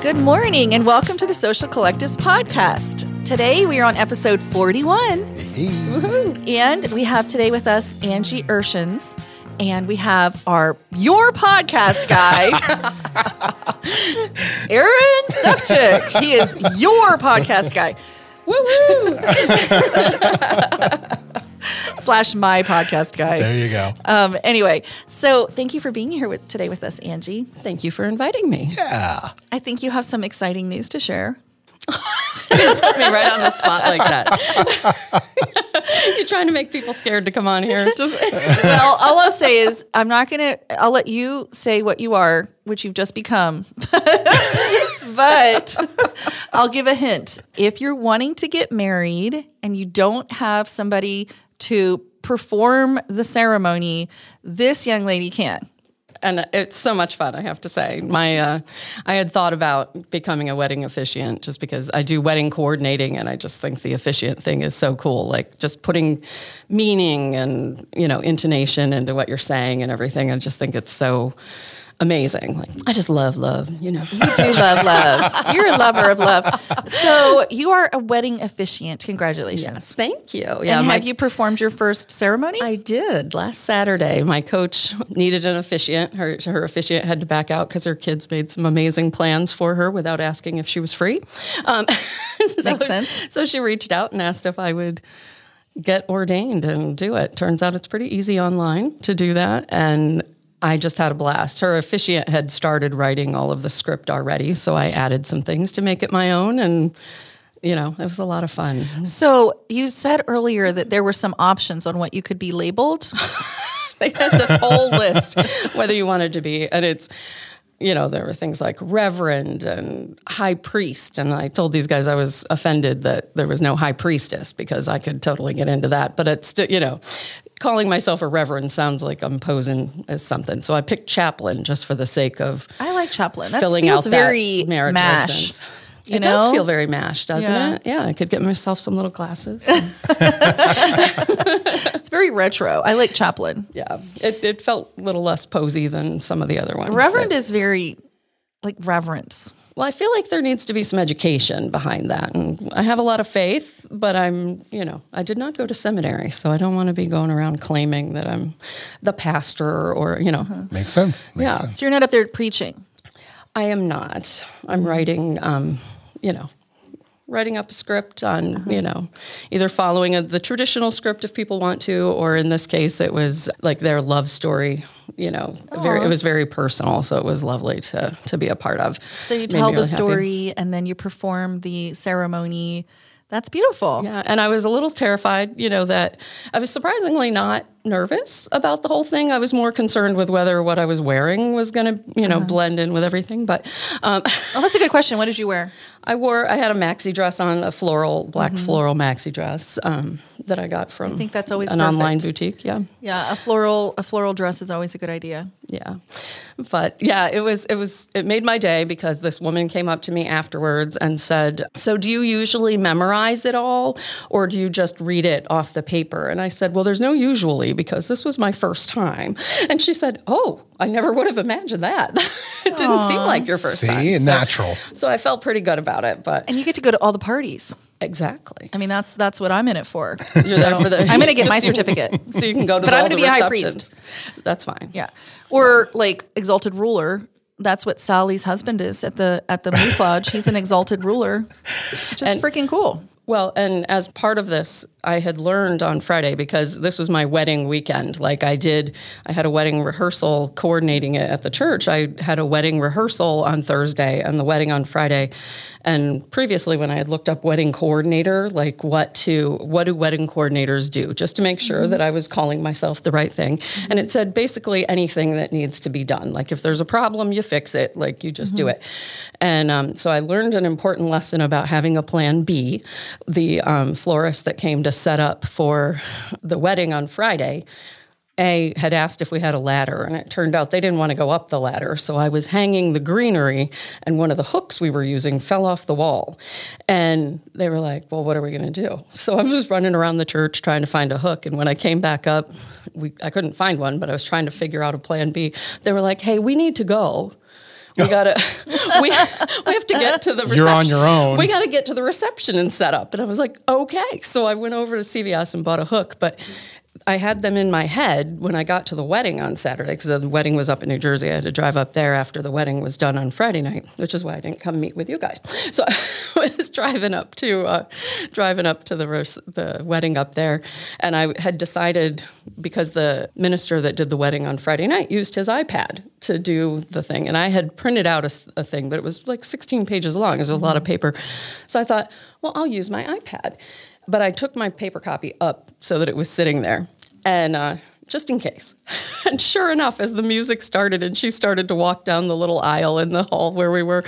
Good morning and welcome to the Social Collectives podcast. Today we are on episode 41 and we have today with us Angie Erschens and we have our your podcast guy Aaron Sefchik. He is your podcast guy. Woo slash my podcast guy. There you go. Um, anyway, so thank you for being here with, today with us, Angie. Thank you for inviting me. Yeah. I think you have some exciting news to share. Put me right on the spot like that. You're trying to make people scared to come on here. Just well, all I'll say is I'm not gonna. I'll let you say what you are, which you've just become. but I'll give a hint. If you're wanting to get married and you don't have somebody to perform the ceremony, this young lady can. and it's so much fun. I have to say, my uh, I had thought about becoming a wedding officiant just because I do wedding coordinating, and I just think the officiant thing is so cool. Like just putting meaning and you know intonation into what you're saying and everything. I just think it's so amazing. Like I just love love. You know. You do love love. You're a lover of love. So you are a wedding officiant. Congratulations. Yes, thank you. Yeah, and my- have you performed your first ceremony? I did last Saturday. My coach needed an officiant. Her her officiant had to back out because her kids made some amazing plans for her without asking if she was free. Um, so, Makes sense. So she reached out and asked if I would get ordained and do it. Turns out it's pretty easy online to do that, and I just had a blast. Her officiant had started writing all of the script already, so I added some things to make it my own and. You know, it was a lot of fun. so you said earlier that there were some options on what you could be labeled. they had this whole list whether you wanted to be and it's you know there were things like reverend and high priest and i told these guys i was offended that there was no high priestess because i could totally get into that but it's still you know calling myself a reverend sounds like i'm posing as something so i picked chaplain just for the sake of I like Chaplin. That filling feels out very that marriage mash. license. you it does feel very mashed, doesn't Yeah. it? Yeah, I could get myself some little glasses. It's very retro. I like Chaplin. yeah, it, it felt a little less posy than some of the other ones. Reverend that- is very like reverence. Well, I feel like there needs to be some education behind that. And I have a lot of faith, but I'm, you know, I did not go to seminary. So I don't want to be going around claiming that I'm the pastor or, you know, Makes sense. Makes Yeah. sense. So you're not up there preaching. I am not. I'm writing, um, you know, writing up a script on, uh-huh. you know, either following a, the traditional script if people want to, or in this case, it was like their love story. You know, very, it was very personal, so it was lovely to to be a part of. So you tell the really happy. story and then you perform the ceremony. That's beautiful. Yeah, and I was a little terrified, you know, that I was surprisingly not nervous about the whole thing. I was more concerned with whether what I was wearing was going to, you know, blend in with everything. But um, Oh, that's a good question. What did you wear? I wore, I had a maxi dress on, a floral, black floral maxi dress um, that I got from I think that's always an perfect. online boutique. Yeah. Yeah, a floral a floral dress is always a good idea. Yeah. But yeah, it was it was it made my day because this woman came up to me afterwards and said, "So do you usually memorize it all or do you just read it off the paper?" And I said, "Well, there's no usually because this was my first time." And she said, "Oh, I never would have imagined that. it didn't seem like your first time." See, So- natural. So I felt pretty good about it, but And you get to go to all the parties. exactly. I mean, that's that's what I'm in it for. You're there for the I'm going to get my just so you- certificate. So you can go to But I'm gonna be a high priest. That's fine. Yeah. Or like exalted ruler. That's what Sally's husband is at the at the Moose Lodge. He's an exalted ruler. Which is freaking cool. Well, and as part of this, I had learned on Friday because this was my wedding weekend. Like I did, I had a wedding rehearsal coordinating it at the church. I had a wedding rehearsal on Thursday and the wedding on Friday. And previously, when I had looked up wedding coordinator, like what to, what do wedding coordinators do, just to make sure that I was calling myself the right thing. And it said basically anything that needs to be done. Like if there's a problem, you fix it. Like you just do it. And um, so I learned an important lesson about having a plan B. The um, florist that came to set up for the wedding on Friday. A had asked if we had a ladder, and it turned out they didn't want to go up the ladder. So I was hanging the greenery, and one of the hooks we were using fell off the wall. And they were like, Well, what are we going to do? So I was running around the church trying to find a hook. And when I came back up, we, I couldn't find one, but I was trying to figure out a plan B. They were like, Hey, we need to go. We gotta we, we have to get to the reception. You're on your own. We gotta get to the reception and set up. And I was like, okay. So I went over to CVS and bought a hook, but I had them in my head when I got to the wedding on Saturday because the wedding was up in New Jersey. I had to drive up there after the wedding was done on Friday night, which is why I didn't come meet with you guys. So I was driving up to uh, driving up to the the wedding up there, and I had decided because the minister that did the wedding on Friday night used his iPad to do the thing, and I had printed out a, a thing, but it was like 16 pages long. It was a lot of paper, so I thought, well, I'll use my iPad. But I took my paper copy up so that it was sitting there. And uh, just in case. and sure enough, as the music started and she started to walk down the little aisle in the hall where we were,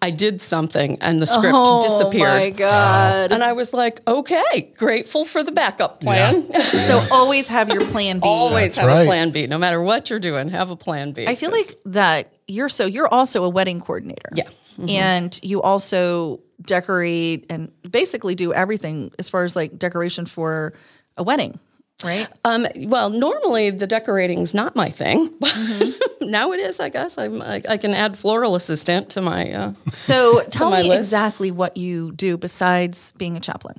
I did something and the script oh, disappeared. Oh my God. And I was like, okay, grateful for the backup plan. Yeah. so always have your plan B. always That's have right. a plan B. No matter what you're doing, have a plan B. I feel like that you're so, you're also a wedding coordinator. Yeah. Mm-hmm. And you also decorate and basically do everything as far as like decoration for a wedding right? Um, well, normally the decorating's not my thing. Mm-hmm. now it is, I guess. I'm, I, I, can add floral assistant to my. Uh, so tell me list. exactly what you do besides being a chaplain.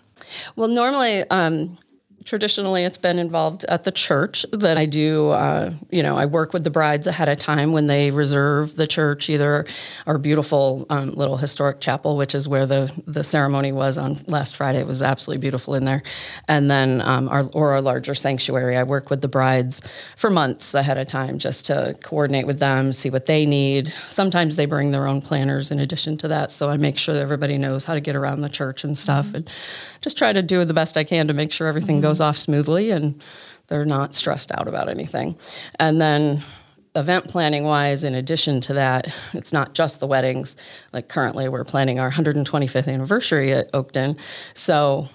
Well, normally. Um, traditionally it's been involved at the church that I do. Uh, you know, I work with the brides ahead of time when they reserve the church, either our beautiful um, little historic chapel, which is where the the ceremony was on last Friday. It was absolutely beautiful in there, and then um, our or our larger sanctuary. I work with the brides for months ahead of time just to coordinate with them, see what they need. Sometimes they bring their own planners in addition to that, so I make sure that everybody knows how to get around the church and stuff, mm-hmm. and just try to do the best I can to make sure everything mm-hmm. goes off smoothly and they're not stressed out about anything. And then event planning wise, in addition to that, it's not just the weddings. Like currently, we're planning our 125th anniversary at Oakton. So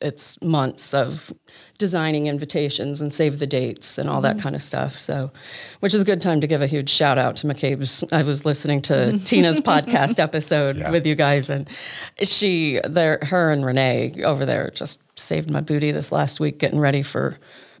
it's months of designing invitations and save the dates and all that mm-hmm. kind of stuff. So, which is a good time to give a huge shout out to McCabe's. I was listening to Tina's podcast episode yeah. with you guys, and she, there, her and Renee over there just saved my booty this last week getting ready for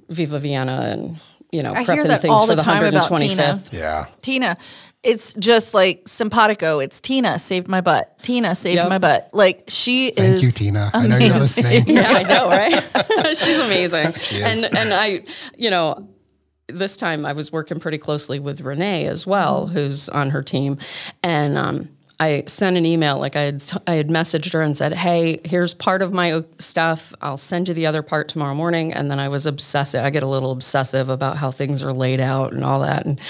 Viva Vienna and you know I prepping things for the, the 125th. Yeah, Tina it's just like simpatico. It's Tina saved my butt. Tina saved yep. my butt. Like she is Thank is. you, Tina. Amazing. I know you're listening. yeah, I know, right? She's amazing. She and and I, you know, this time I was working pretty closely with Renee as well, who's on her team, and um, I sent an email, like I had, I had messaged her and said, "Hey, here's part of my stuff. I'll send you the other part tomorrow morning." And then I was obsessive. I get a little obsessive about how things are laid out and all that. And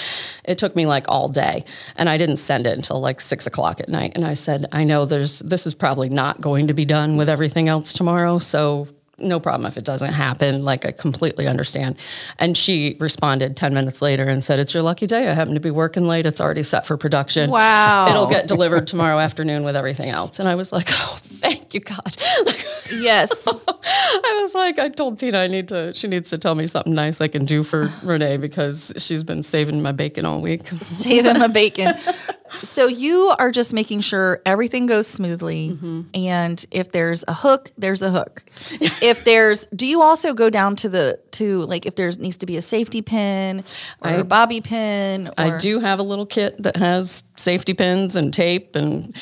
it took me like all day, and I didn't send it until like six o'clock at night. And I said, "I know there's this is probably not going to be done with everything else tomorrow, so no problem if it doesn't happen. Like, I completely understand. And she responded 10 minutes later and said, It's your lucky day. I happen to be working late. It's already set for production. Wow. It'll get delivered tomorrow afternoon with everything else. And I was like, Oh, thank you, God. yes. I was like, I told Tina I need to, she needs to tell me something nice I can do for Renee because she's been saving my bacon all week. Saving my bacon. So you are just making sure everything goes smoothly, mm-hmm. and if there's a hook, there's a hook. if there's, do you also go down to the to like if there needs to be a safety pin or I, a bobby pin? Or, I do have a little kit that has safety pins and tape and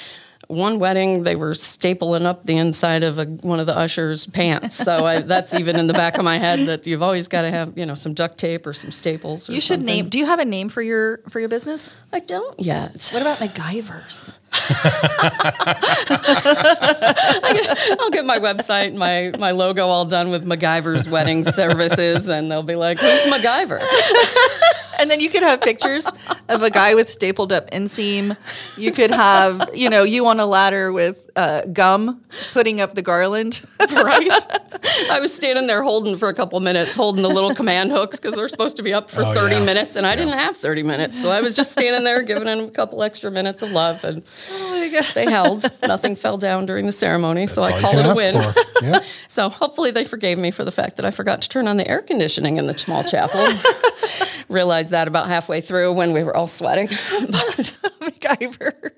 one wedding they were stapling up the inside of a, one of the ushers pants so I, that's even in the back of my head that you've always got to have you know some duct tape or some staples or you should something. name do you have a name for your for your business i don't yet what about macgyvers I'll get my website, my my logo all done with MacGyver's wedding services, and they'll be like, "Who's MacGyver?" And then you could have pictures of a guy with stapled up inseam. You could have, you know, you on a ladder with uh, gum putting up the garland. right. I was standing there holding for a couple minutes, holding the little command hooks because they're supposed to be up for oh, 30 yeah. minutes, and I didn't have 30 minutes. So I was just standing there giving them a couple extra minutes of love, and oh they held. Nothing fell down during the ceremony, That's so I call it a win. Yeah. so hopefully they forgave me for the fact that I forgot to turn on the air conditioning in the small chapel. Realized that about halfway through when we were all sweating. but, MacGyver.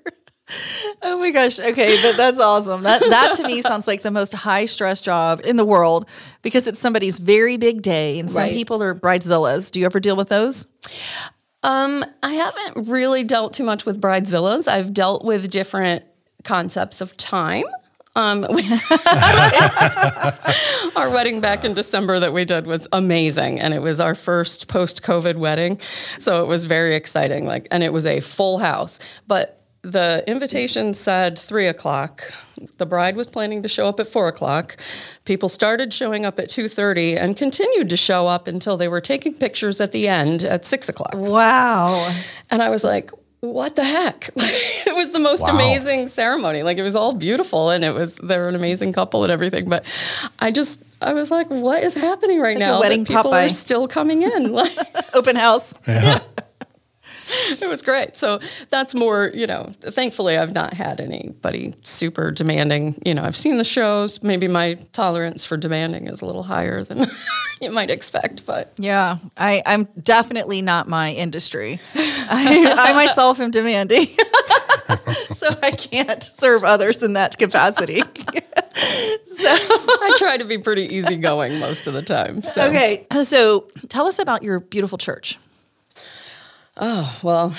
Oh my gosh. Okay, but that's awesome. That that to me sounds like the most high stress job in the world because it's somebody's very big day and some right. people are bridezillas. Do you ever deal with those? Um, I haven't really dealt too much with bridezillas. I've dealt with different concepts of time. Um, our wedding back in December that we did was amazing, and it was our first post-COVID wedding, so it was very exciting. Like, and it was a full house, but the invitation said three o'clock. The bride was planning to show up at four o'clock. People started showing up at two thirty and continued to show up until they were taking pictures at the end at six o'clock. Wow! And I was like, "What the heck?" it was the most wow. amazing ceremony. Like it was all beautiful, and it was they were an amazing couple and everything. But I just I was like, "What is happening right now?" wedding people Popeye. are still coming in. Like open house. Yeah. it was great. So that's more, you know, thankfully I've not had anybody super demanding. You know, I've seen the shows. Maybe my tolerance for demanding is a little higher than you might expect, but yeah, I, I'm definitely not my industry. I, I myself am demanding. so I can't serve others in that capacity. so I try to be pretty easygoing most of the time. So. Okay, so tell us about your beautiful church. Oh, well,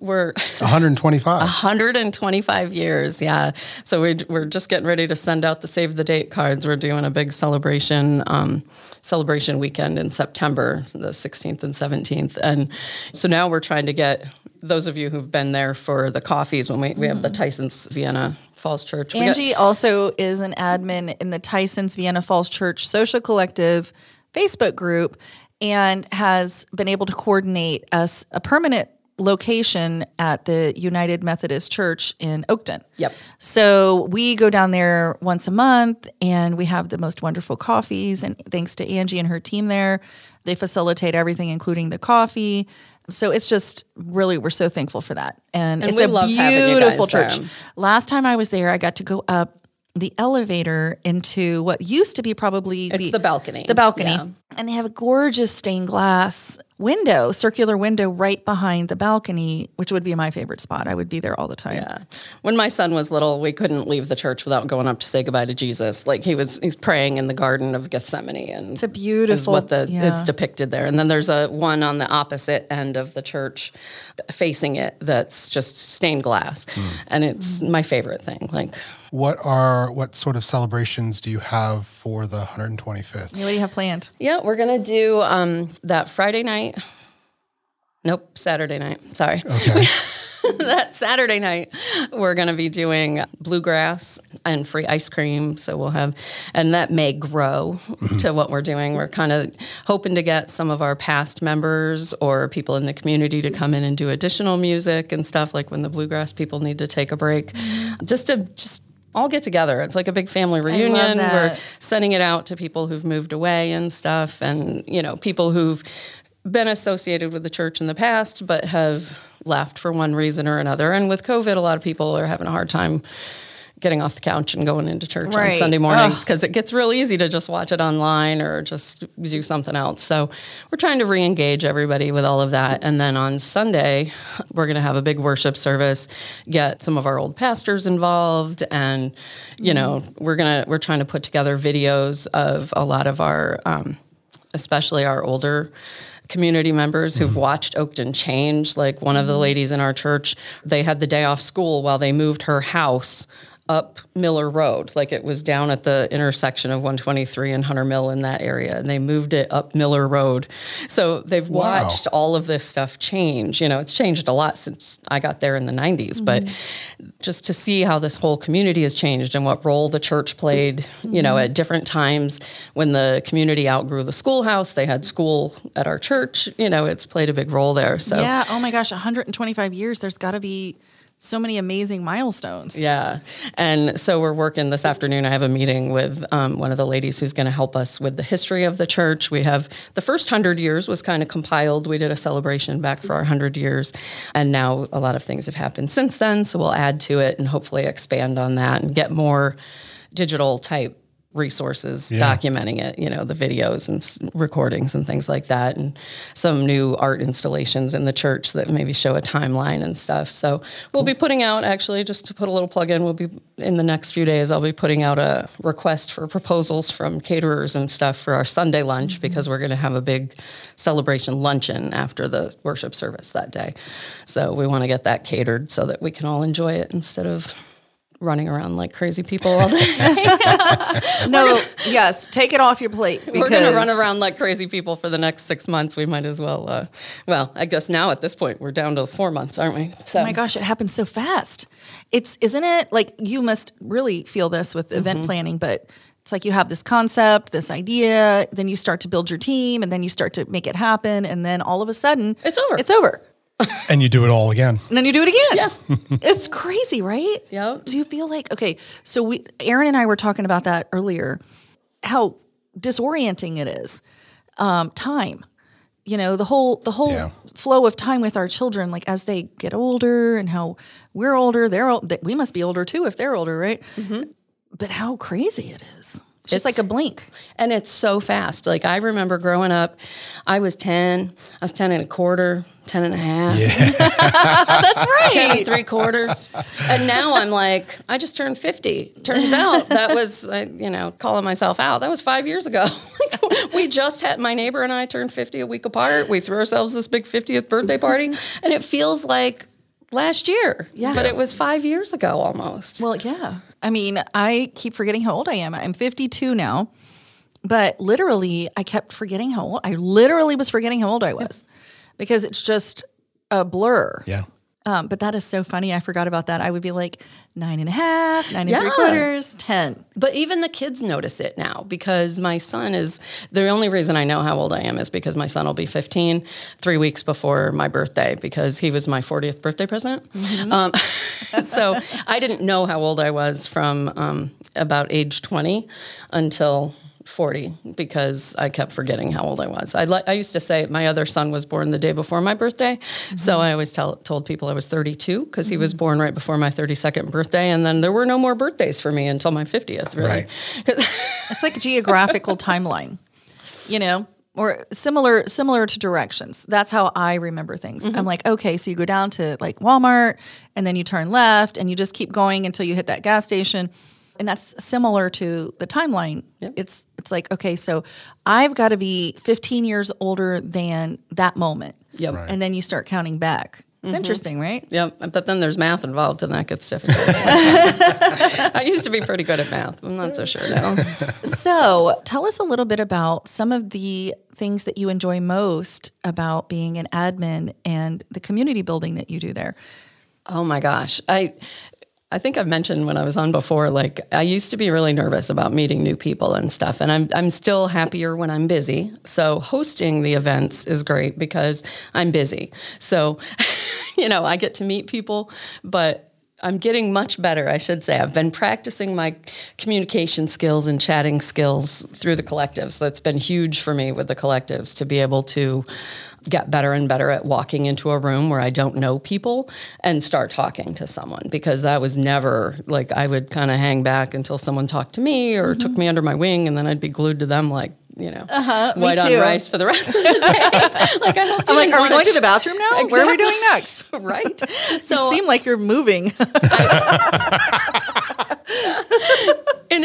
we're 125 125 years yeah. So we, we're just getting ready to send out the save the date cards. We're doing a big celebration um, celebration weekend in september the 16th and 17th and so now we're trying to get those of you who've been there for the coffees when we, we have the mm-hmm. tyson's vienna falls church. Angie got, also is an admin in the tyson's vienna falls church social collective facebook group and has been able to coordinate us a permanent location at the United Methodist Church in Oakton. Yep. So we go down there once a month and we have the most wonderful coffees and thanks to Angie and her team there, they facilitate everything including the coffee. So it's just really we're so thankful for that. And, and it's a beautiful church. There. Last time I was there I got to go up the elevator into what used to be probably it's the, the balcony. The balcony. Yeah. And they have a gorgeous stained glass window, circular window right behind the balcony, which would be my favorite spot. I would be there all the time. Yeah. When my son was little, we couldn't leave the church without going up to say goodbye to Jesus. Like he was he's praying in the garden of Gethsemane and It's a beautiful is what the yeah. it's depicted there. And then there's a one on the opposite end of the church facing it that's just stained glass. Mm. And it's mm. my favorite thing. Like what are what sort of celebrations do you have for the 125th? Yeah, what do you have planned? Yeah, we're gonna do um, that Friday night. Nope, Saturday night. Sorry. Okay. that Saturday night, we're going to be doing bluegrass and free ice cream. So we'll have, and that may grow mm-hmm. to what we're doing. We're kind of hoping to get some of our past members or people in the community to come in and do additional music and stuff like when the bluegrass people need to take a break, mm-hmm. just to just all get together. It's like a big family reunion. We're sending it out to people who've moved away and stuff, and you know, people who've been associated with the church in the past but have left for one reason or another. And with COVID, a lot of people are having a hard time getting off the couch and going into church right. on Sunday mornings because it gets real easy to just watch it online or just do something else. So we're trying to re-engage everybody with all of that. And then on Sunday, we're going to have a big worship service, get some of our old pastors involved, and you know we're gonna we're trying to put together videos of a lot of our, um, especially our older community members who've mm-hmm. watched Oakton change. Like one of the ladies in our church, they had the day off school while they moved her house up Miller Road, like it was down at the intersection of 123 and Hunter Mill in that area, and they moved it up Miller Road. So they've wow. watched all of this stuff change. You know, it's changed a lot since I got there in the 90s, mm-hmm. but just to see how this whole community has changed and what role the church played, mm-hmm. you know, mm-hmm. at different times when the community outgrew the schoolhouse, they had school at our church. You know, it's played a big role there. So yeah, oh my gosh, 125 years. There's got to be so many amazing milestones. Yeah. And so we're working this afternoon. I have a meeting with um, one of the ladies who's going to help us with the history of the church. We have the first hundred years was kind of compiled. We did a celebration back for our hundred years. And now a lot of things have happened since then. So we'll add to it and hopefully expand on that and get more digital type resources yeah. documenting it, you know, the videos and recordings and things like that, and some new art installations in the church that maybe show a timeline and stuff. So we'll be putting out, actually, just to put a little plug in, we'll be in the next few days, I'll be putting out a request for proposals from caterers and stuff for our Sunday lunch mm-hmm. because we're going to have a big celebration luncheon after the worship service that day. So we want to get that catered so that we can all enjoy it instead of running around like crazy people all day. no, yes, take it off your plate. We're going to run around like crazy people for the next six months. We might as well. Uh, well, I guess now at this point we're down to four months, aren't we? So. Oh my gosh, it happens so fast. It's isn't it like you must really feel this with event mm-hmm. planning, but. It's like you have this concept, this idea, then you start to build your team, and then you start to make it happen, and then all of a sudden, it's over. It's over and you do it all again. And then you do it again. Yeah. it's crazy, right? Yeah. Do you feel like okay, so we Aaron and I were talking about that earlier, how disorienting it is. Um, time. You know, the whole the whole yeah. flow of time with our children, like as they get older and how we're older, they're old, we must be older too if they're older, right? Mm-hmm. But how crazy it is. It's just like a blink. And it's so fast. Like I remember growing up, I was 10, I was 10 and a quarter, 10 and a half. Yeah. That's right. 10 and three quarters. And now I'm like, I just turned 50. Turns out that was, uh, you know, calling myself out. That was five years ago. we just had, my neighbor and I turned 50 a week apart. We threw ourselves this big 50th birthday party. And it feels like last year. Yeah. But it was five years ago almost. Well, yeah. I mean, I keep forgetting how old I am. I'm 52 now. But literally, I kept forgetting how old I literally was forgetting how old I was because it's just a blur. Yeah. Um, but that is so funny. I forgot about that. I would be like nine and a half, nine yeah. and three quarters, 10. But even the kids notice it now because my son is the only reason I know how old I am is because my son will be 15 three weeks before my birthday because he was my 40th birthday present. Mm-hmm. Um, so I didn't know how old I was from um, about age 20 until 40 because I kept forgetting how old I was. I, li- I used to say my other son was born the day before my birthday. Mm-hmm. So I always tell, told people I was 32 because mm-hmm. he was mm-hmm. born right before my 32nd birthday. And then there were no more birthdays for me until my 50th, really. Right. it's like a geographical timeline, you know? Or similar, similar to directions. That's how I remember things. Mm-hmm. I'm like, okay, so you go down to like Walmart, and then you turn left, and you just keep going until you hit that gas station and that's similar to the timeline. Yep. It's it's like okay, so I've got to be 15 years older than that moment. Yep. Right. And then you start counting back. It's mm-hmm. interesting, right? Yep. But then there's math involved, and that gets difficult. I used to be pretty good at math. I'm not so sure now. So, tell us a little bit about some of the things that you enjoy most about being an admin and the community building that you do there. Oh my gosh. I I think I've mentioned when I was on before, like I used to be really nervous about meeting new people and stuff. And I'm, I'm still happier when I'm busy. So hosting the events is great because I'm busy. So, you know, I get to meet people, but I'm getting much better, I should say. I've been practicing my communication skills and chatting skills through the collectives. That's been huge for me with the collectives to be able to get better and better at walking into a room where I don't know people and start talking to someone because that was never like I would kind of hang back until someone talked to me or mm-hmm. took me under my wing and then I'd be glued to them like you know, uh-huh, white on rice for the rest of the day. like I hope I'm like, are we going to the bathroom now? Exactly. Where are we doing next? right. So you seem like you're moving. in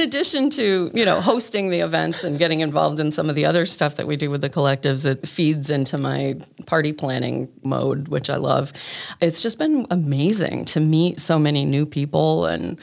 addition to you know hosting the events and getting involved in some of the other stuff that we do with the collectives, it feeds into my party planning mode, which I love. It's just been amazing to meet so many new people and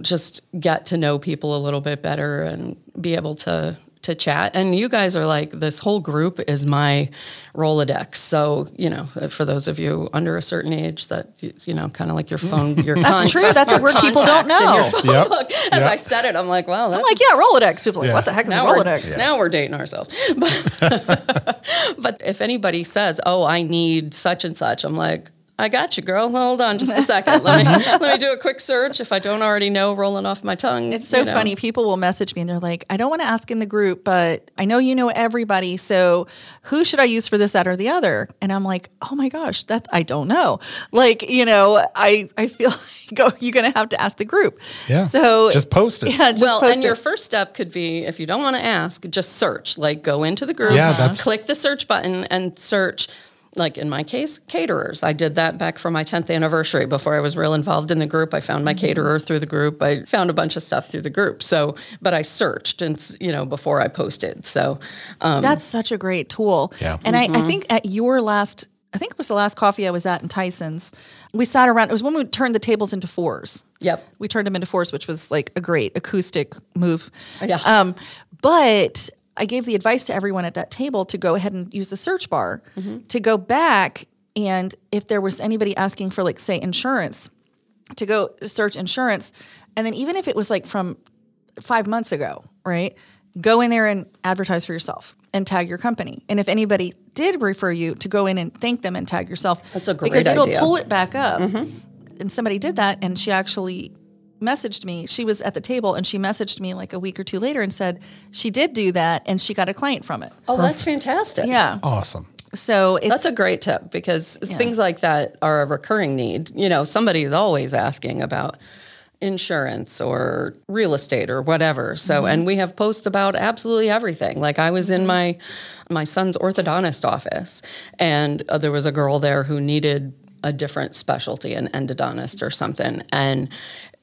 just get to know people a little bit better and be able to to chat. And you guys are like, this whole group is my Rolodex. So, you know, for those of you under a certain age that, you know, kind of like your mm. phone, your That's con- true. That's a word people don't know. Yep. As yep. I said it, I'm like, well, that's. I'm like, yeah, Rolodex. People are yeah. like, what the heck is now a Rolodex? Yeah. Now we're dating ourselves. But, but if anybody says, oh, I need such and such, I'm like, I got you, girl. Hold on just a second. Let me mm-hmm. let me do a quick search. If I don't already know, rolling off my tongue. It's so you know. funny. People will message me and they're like, I don't want to ask in the group, but I know you know everybody. So who should I use for this, that, or the other? And I'm like, oh my gosh, that I don't know. Like, you know, I I feel like oh, you're gonna have to ask the group. Yeah. So Just post it. Yeah, just well, post and it. your first step could be if you don't want to ask, just search. Like go into the group, Yeah, that's- click the search button and search. Like in my case, caterers. I did that back for my 10th anniversary before I was real involved in the group. I found my caterer through the group. I found a bunch of stuff through the group. So, but I searched and, you know, before I posted. So, um, That's such a great tool. Yeah. And I, I think at your last, I think it was the last coffee I was at in Tyson's, we sat around. It was when we turned the tables into fours. Yep. We turned them into fours, which was like a great acoustic move. Yeah. Um, but I gave the advice to everyone at that table to go ahead and use the search bar mm-hmm. to go back and if there was anybody asking for like say insurance, to go search insurance, and then even if it was like from five months ago, right? Go in there and advertise for yourself and tag your company. And if anybody did refer you, to go in and thank them and tag yourself. That's a great idea. because it'll idea. pull it back up. Mm-hmm. And somebody did that, and she actually messaged me. She was at the table, and she messaged me like a week or two later and said she did do that, and she got a client from it. oh, that's fantastic. Yeah. Awesome. So it's That's a great tip because things like that are a recurring need. You know, somebody is always asking about insurance or real estate or whatever. So, and we have posts about absolutely everything. Like I was in my my son's orthodontist office and uh, there was a girl there who needed a different specialty, an endodontist or something. And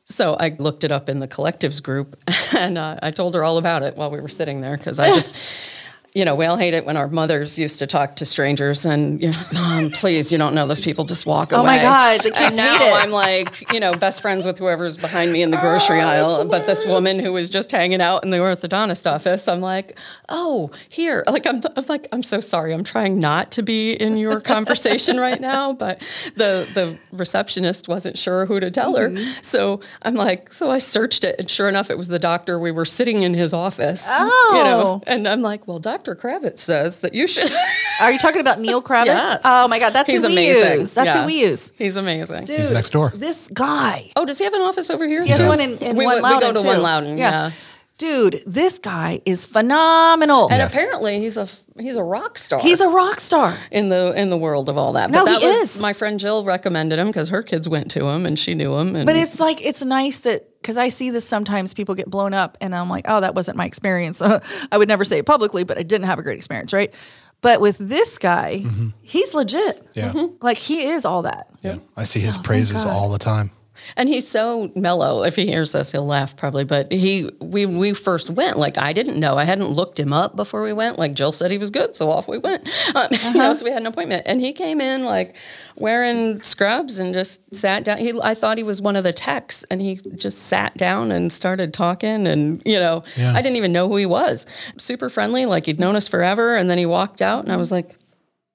so I looked it up in the collectives group and uh, I told her all about it while we were sitting there because I just you know, we all hate it when our mothers used to talk to strangers and, you know, mom, please, you don't know those people, just walk away. Oh my God, the kids and now hate it. I'm like, you know, best friends with whoever's behind me in the grocery aisle. But this woman who was just hanging out in the orthodontist office, I'm like, oh, here. Like, I'm, I'm like, I'm so sorry. I'm trying not to be in your conversation right now. But the, the receptionist wasn't sure who to tell her. Mm-hmm. So I'm like, so I searched it. And sure enough, it was the doctor. We were sitting in his office. oh. You Oh. know, and I'm like, well, Dr. Kravitz says that you should. Are you talking about Neal Kravitz? Yes. Oh my God, that's He's who we amazing. use. That's Yeah. who we use. He's amazing. Dude, He's next door. This guy. Oh, does he have an office over here? He has does. one in, in We one went- we go Loudoun, to One too. Loudoun, yeah. Dude, this guy is phenomenal. And Yes. apparently he's a he's a rock star. He's a rock star. in the in the world of all that. No, but that he was is. my friend Jill recommended him because her kids went to him and she knew him. And But it's like it's nice that because I see this sometimes people get blown up and I'm like, oh, that wasn't my experience. I would never say it publicly, but I didn't have a great experience, right? But with this guy, mm-hmm. he's legit. Yeah. Mm-hmm. Like he is all that. Yeah. I see his thank praises all the time. And he's so mellow. If he hears us, he'll laugh probably. But he, we, we first went. Like I didn't know. I hadn't looked him up before we went. Like Jill said, he was good, so off we went. Um, You know, so we had an appointment, and he came in like wearing scrubs and just sat down. He, I thought he was one of the techs, and he just sat down and started talking. And you know, Yeah. I didn't even know who he was. Super friendly, like he'd known us forever. And then he walked out, and I was like.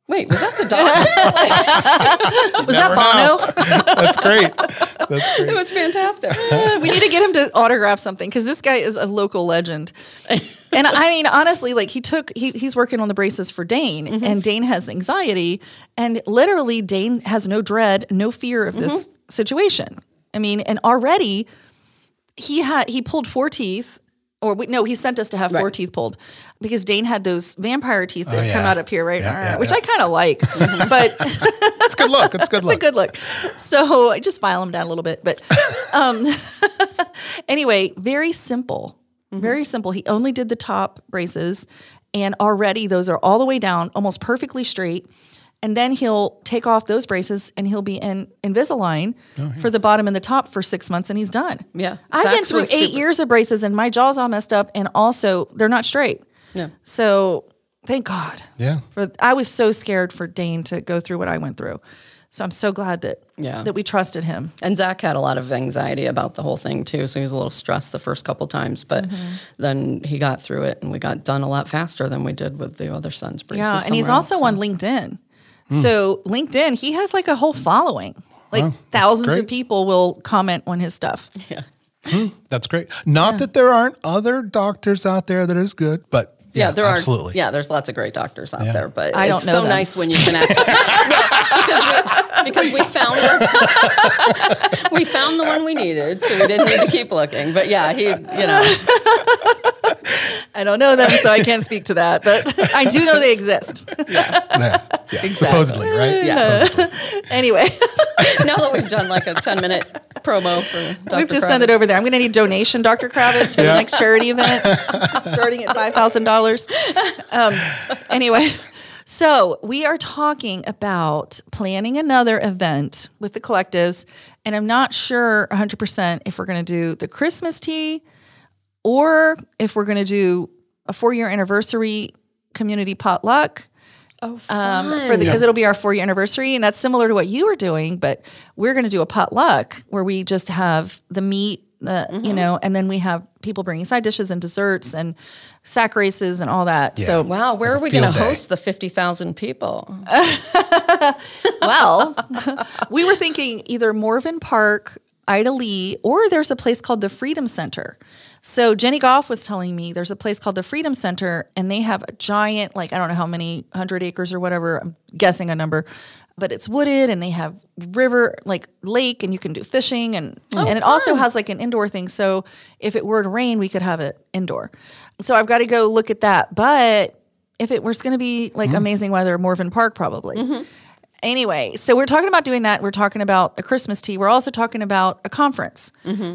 Wait, was that the doctor? Was that Bono? That's great. That's great. it was fantastic. we need to get him to autograph something because this guy is a local legend. and I mean, honestly, like he took he, he's working on the braces for Dane, Mm-hmm. and Dane has anxiety, and literally Dane has no dread, no fear of this Mm-hmm. situation. I mean, and already he had he pulled four teeth. Or we, no, he sent us to have four Right. teeth pulled because Dane had those vampire teeth that Oh, come out up here, right? Yeah, yeah, Which yeah. I kind of like, but That's good luck. That's good it's luck. a good look. So I just file them down a little bit. But um, anyway, very simple. Very simple. He only did the top braces, and already those are all the way down, almost perfectly straight. And then he'll take off those braces and he'll be in Invisalign for the bottom and the top for six months, and he's done. Yeah. I've been through eight super- years of braces, and my jaw's all messed up, and also they're not straight. Yeah. So thank God. Yeah. For I was so scared for Dane to go through what I went through. So I'm so glad that Yeah. that we trusted him. And Zach had a lot of anxiety about the whole thing too, so he was a little stressed the first couple times. But Mm-hmm. then he got through it, and we got done a lot faster than we did with the other son's braces. Yeah, and he's also else, on LinkedIn. Hmm. So LinkedIn, he has like a whole following. Like Wow, thousands of people will comment on his stuff. so- Yeah. Hmm, that's great. Not that there aren't other doctors out there that is good, but Yeah, Yeah, there absolutely. are. Yeah, there's lots of great doctors out Yeah. there, but I don't it's know so them. nice when you can actually well, because, we, because we found the, we found the one we needed, so we didn't need to keep looking. But yeah, he, you know, I don't know them, so I can't speak to that, but I do know they exist. Yeah. yeah. Supposedly, right? Yeah. Supposedly. anyway, now that we've done like a ten minute promo for Dr. we've just sent it over there. I'm going to need donation, Dr. Kravitz, for the next charity event, starting at five thousand dollars. Um, anyway, so we are talking about planning another event with the collectives, and I'm not sure 100 percent if we're going to do the Christmas tea or if we're going to do a four year anniversary community potluck. Oh, um, fun. for the because it'll be our four year anniversary, and that's similar to what you were doing. But we're going to do a potluck where we just have the meat, uh, you know, and then we have people bringing side dishes and desserts and sack races and all that. So, wow, where Like are we going to host the fifty thousand people? well, we were thinking either Morven Park, Ida Lee, or there's a place called the Freedom Center. So Jenny Goff was telling me there's a place called the Freedom Center, and they have a giant, like I don't know how many hundred acres or whatever. I'm guessing a number, but it's wooded, and they have river, like lake, and you can do fishing, and oh, and it also has like an indoor thing. So if it were to rain, we could have it indoor. So I've got to go look at that, but. If it was going to be like mm-hmm. amazing weather, Morven Park probably. Mm-hmm. Anyway, so we're talking about doing that. We're talking about a Christmas tea. We're also talking about a conference.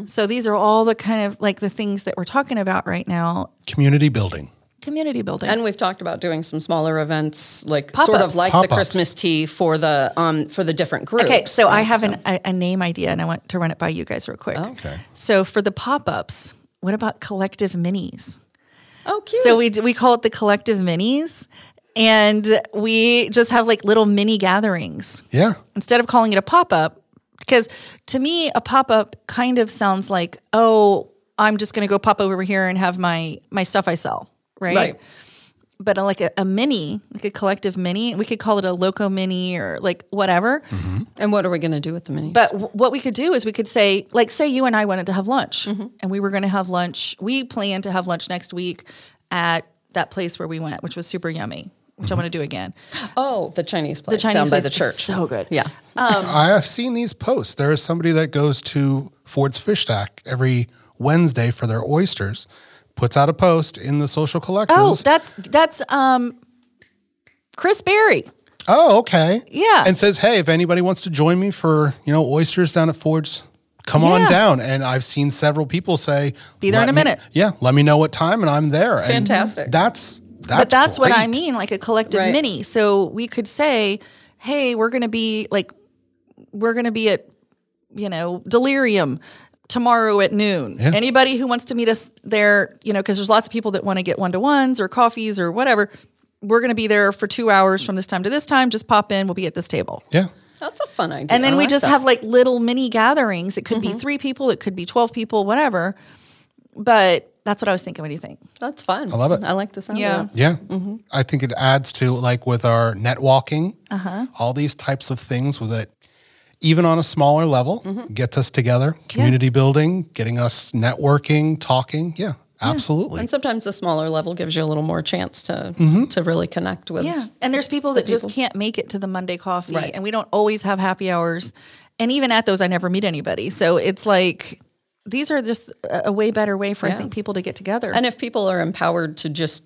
So these are all the kind of like the things that we're talking about right now. Community building. Community building. And we've talked about doing some smaller events, like sort Pop-ups. of like Pop-ups. the Christmas tea for the um for the different groups. okay, so I right? have an, a, a name idea and I want to run it by you guys real quick. Okay. So for the pop ups, what about collective minis? oh cute. So we we call it the collective minis, and we just have like little mini gatherings. Yeah. instead of calling it a pop up, because to me, a pop up kind of sounds like, oh, I'm just going to go pop over here and have my my stuff I sell, right? Right. But uh, like a, a mini, like a collective mini, we could call it a loco mini or like whatever. and what are we going to do with the mini? But w- what we could do is we could say, like, say you and I wanted to have lunch, and we were going to have lunch. We planned to have lunch next week at that place where we went, which was super yummy, which I want to do again. oh, the Chinese place Chinese down by the church. so good. Yeah. I have seen these posts. There is somebody that goes to Ford's Fish Shack every Wednesday for their oysters, puts out a post in the social collectives. Oh, that's that's um, Chris Berry. Oh, okay. Yeah. And says, hey, if anybody wants to join me for, you know, oysters down at Ford's, come Yeah. on down. And I've seen several people say, Be there in a me- minute." Yeah. Let me know what time and I'm there. And Fantastic. that's, that's, but that's what I mean, like a collective Right. mini. So we could say, hey, we're going to be like, we're going to be at, you know, Delirium tomorrow at noon. Yeah. Anybody who wants to meet us there, you know, because there's lots of people that want to get one to ones or coffees or whatever. We're going to be there for two hours from this time to this time. Just pop in. We'll be at this table. Yeah. That's a fun idea. And then I we like just that. have like little mini gatherings. It could Mm-hmm. be three people, it could be 12 people, whatever. But that's what I was thinking. What do you think? That's fun. I love it. I like the sound Yeah. of. Yeah. Mm-hmm. I think it adds to like with our net walking, Uh-huh. all these types of things with it, even on a smaller level, Mm-hmm. gets us together, community building, getting us networking, talking. Yeah, absolutely. And sometimes the smaller level gives you a little more chance to Mm-hmm. to really connect with. Yeah. And there's people that just can't make it to the Monday coffee. Right. And we don't always have happy hours. And even at those, I never meet anybody. So it's like, these are just a, way better way for, I think, people to get together. And if people are empowered to just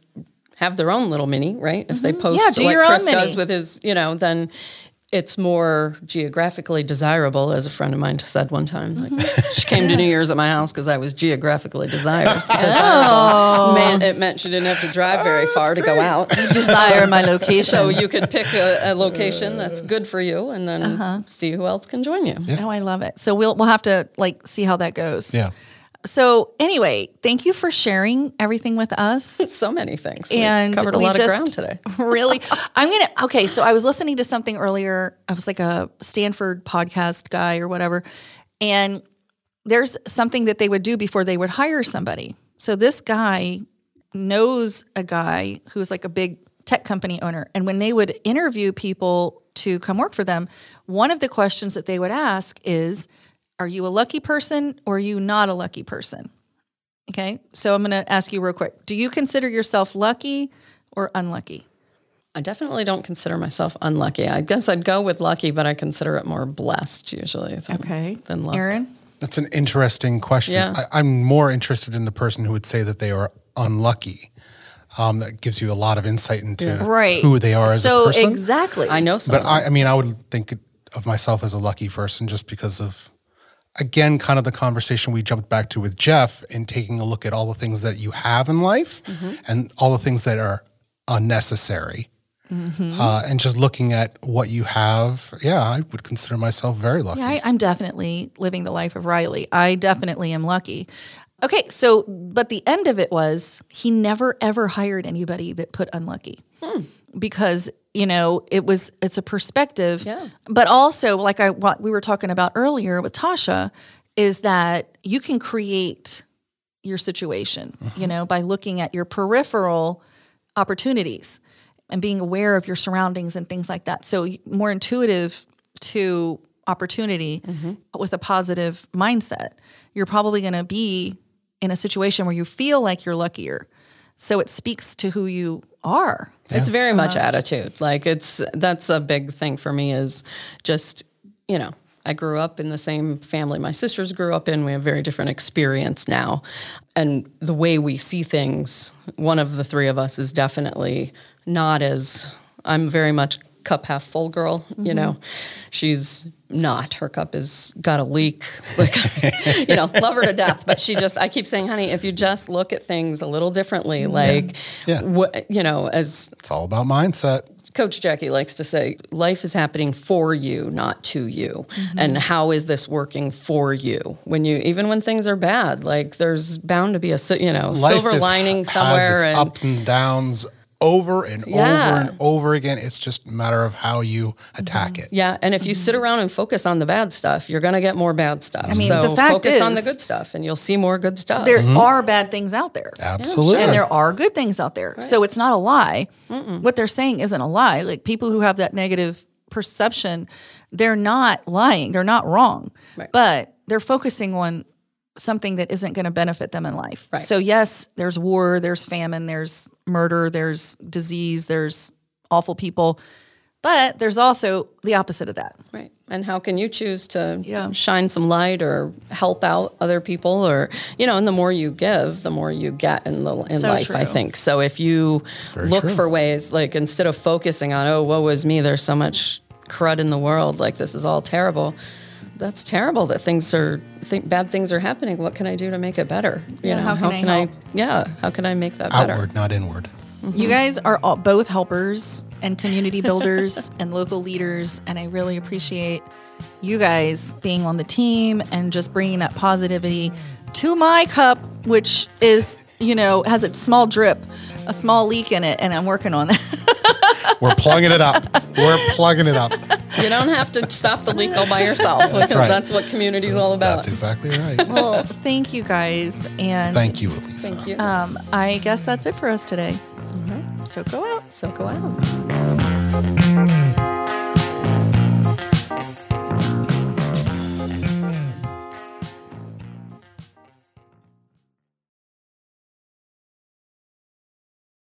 have their own little mini, right? If they post Mm-hmm. Yeah, like Chris mini. does with his, you know, then it's more geographically desirable, as a friend of mine said one time. Like, Mm-hmm. she came to New Year's at my house because I was geographically desired. Oh. Man, it meant she didn't have to drive very far to go out. desire my location. So you could pick a, a location that's good for you, and then Uh-huh. see who else can join you. oh, I love it. So we'll, we'll have to like see how that goes. yeah. So anyway, thank you for sharing everything with us. So many things. We and covered a we lot of ground today. really, I'm gonna. Okay, so I was listening to something earlier. I was like a Stanford podcast guy or whatever, and there's something that they would do before they would hire somebody. So this guy knows a guy who's like a big tech company owner, and when they would interview people to come work for them, one of the questions that they would ask is, "Are you a lucky person or are you not a lucky person?" Okay. So I'm going to ask you real quick. Do you consider yourself lucky or unlucky? I definitely don't consider myself unlucky. I guess I'd go with lucky, but I consider it more blessed usually than, Okay. than luck. Aaron? That's an interesting question. Yeah. I, I'm more interested in the person who would say that they are unlucky. Um, that gives you a lot of insight into Right. who they are as so a person. exactly. I know some. But I, I mean, I would think of myself as a lucky person just because of, again, kind of the conversation we jumped back to with Jeff in taking a look at all the things that you have in life mm-hmm. and all the things that are unnecessary. Mm-hmm. Uh, and just looking at what you have, yeah, I would consider myself very lucky. Yeah, I, I'm definitely living the life of Riley. I definitely am lucky. Okay, so but the end of it was he never ever hired anybody that put unlucky hmm. Because you know it was it's a perspective. Yeah. But also, like I what we were talking about earlier with Tasha, is that you can create your situation. Mm-hmm. You know by looking at your peripheral opportunities and being aware of your surroundings and things like that. So more intuitive to opportunity mm-hmm. with a positive mindset. You're probably going to be in a situation where you feel like you're luckier. So it speaks to who you are. It's very much attitude. Like it's that's a big thing for me is just, you know, I grew up in the same family my sisters grew up in. We have very different experience now. And the way we see things, one of the three of us is definitely not as I'm very much cup half full girl, you mm-hmm. know. She's not. Her cup is got a leak. Like you know, love her to death, but she just I keep saying, "Honey, if you just look at things a little differently, like Yeah. wh- you know, as It's all about mindset. Coach Jackie likes to say, life is happening for you, not to you. Mm-hmm. And how is this working for you? When you, even when things are bad, like there's bound to be a, you know, silver is- lining has somewhere. its and ups and downs over and Yeah. over and over again. It's just a matter of how you attack it. yeah, and if you sit around and focus on the bad stuff, you're going to get more bad stuff. I mean, so the fact focus on the good stuff, and you'll see more good stuff. There mm-hmm. are bad things out there. Absolutely. And there are good things out there. So it's not a lie. What they're saying isn't a lie. Like people who have that negative perception, they're not lying. They're not wrong. Right. But they're focusing on something that isn't going to benefit them in life. Right. So yes, there's war, there's famine, there's murder, there's disease, there's awful people. But there's also the opposite of that. Right. And how can you choose to Yeah. shine some light or help out other people or you know, and the more you give, the more you get in the in So life, I think. So if you look true. for ways like instead of focusing on, oh, woe is me, there's so much crud in the world, like this is all terrible. That's terrible that things are think bad things are happening. What can I do to make it better? You Yeah, know, how can I help? yeah, how can I make that better? Outward, not inward. Mm-hmm. You guys are all, both helpers and community builders and local leaders, and I really appreciate you guys being on the team and just bringing that positivity to my cup, which is, you know, has a small drip, a small leak in it, and I'm working on that. We're plugging it up. We're plugging it up. You don't have to stop the leak all by yourself. That's, right. that's what community is all about. That's exactly right. well, thank you guys, and Thank you, Elisa. Thank you. um, I guess that's it for us today. So go out. so go out.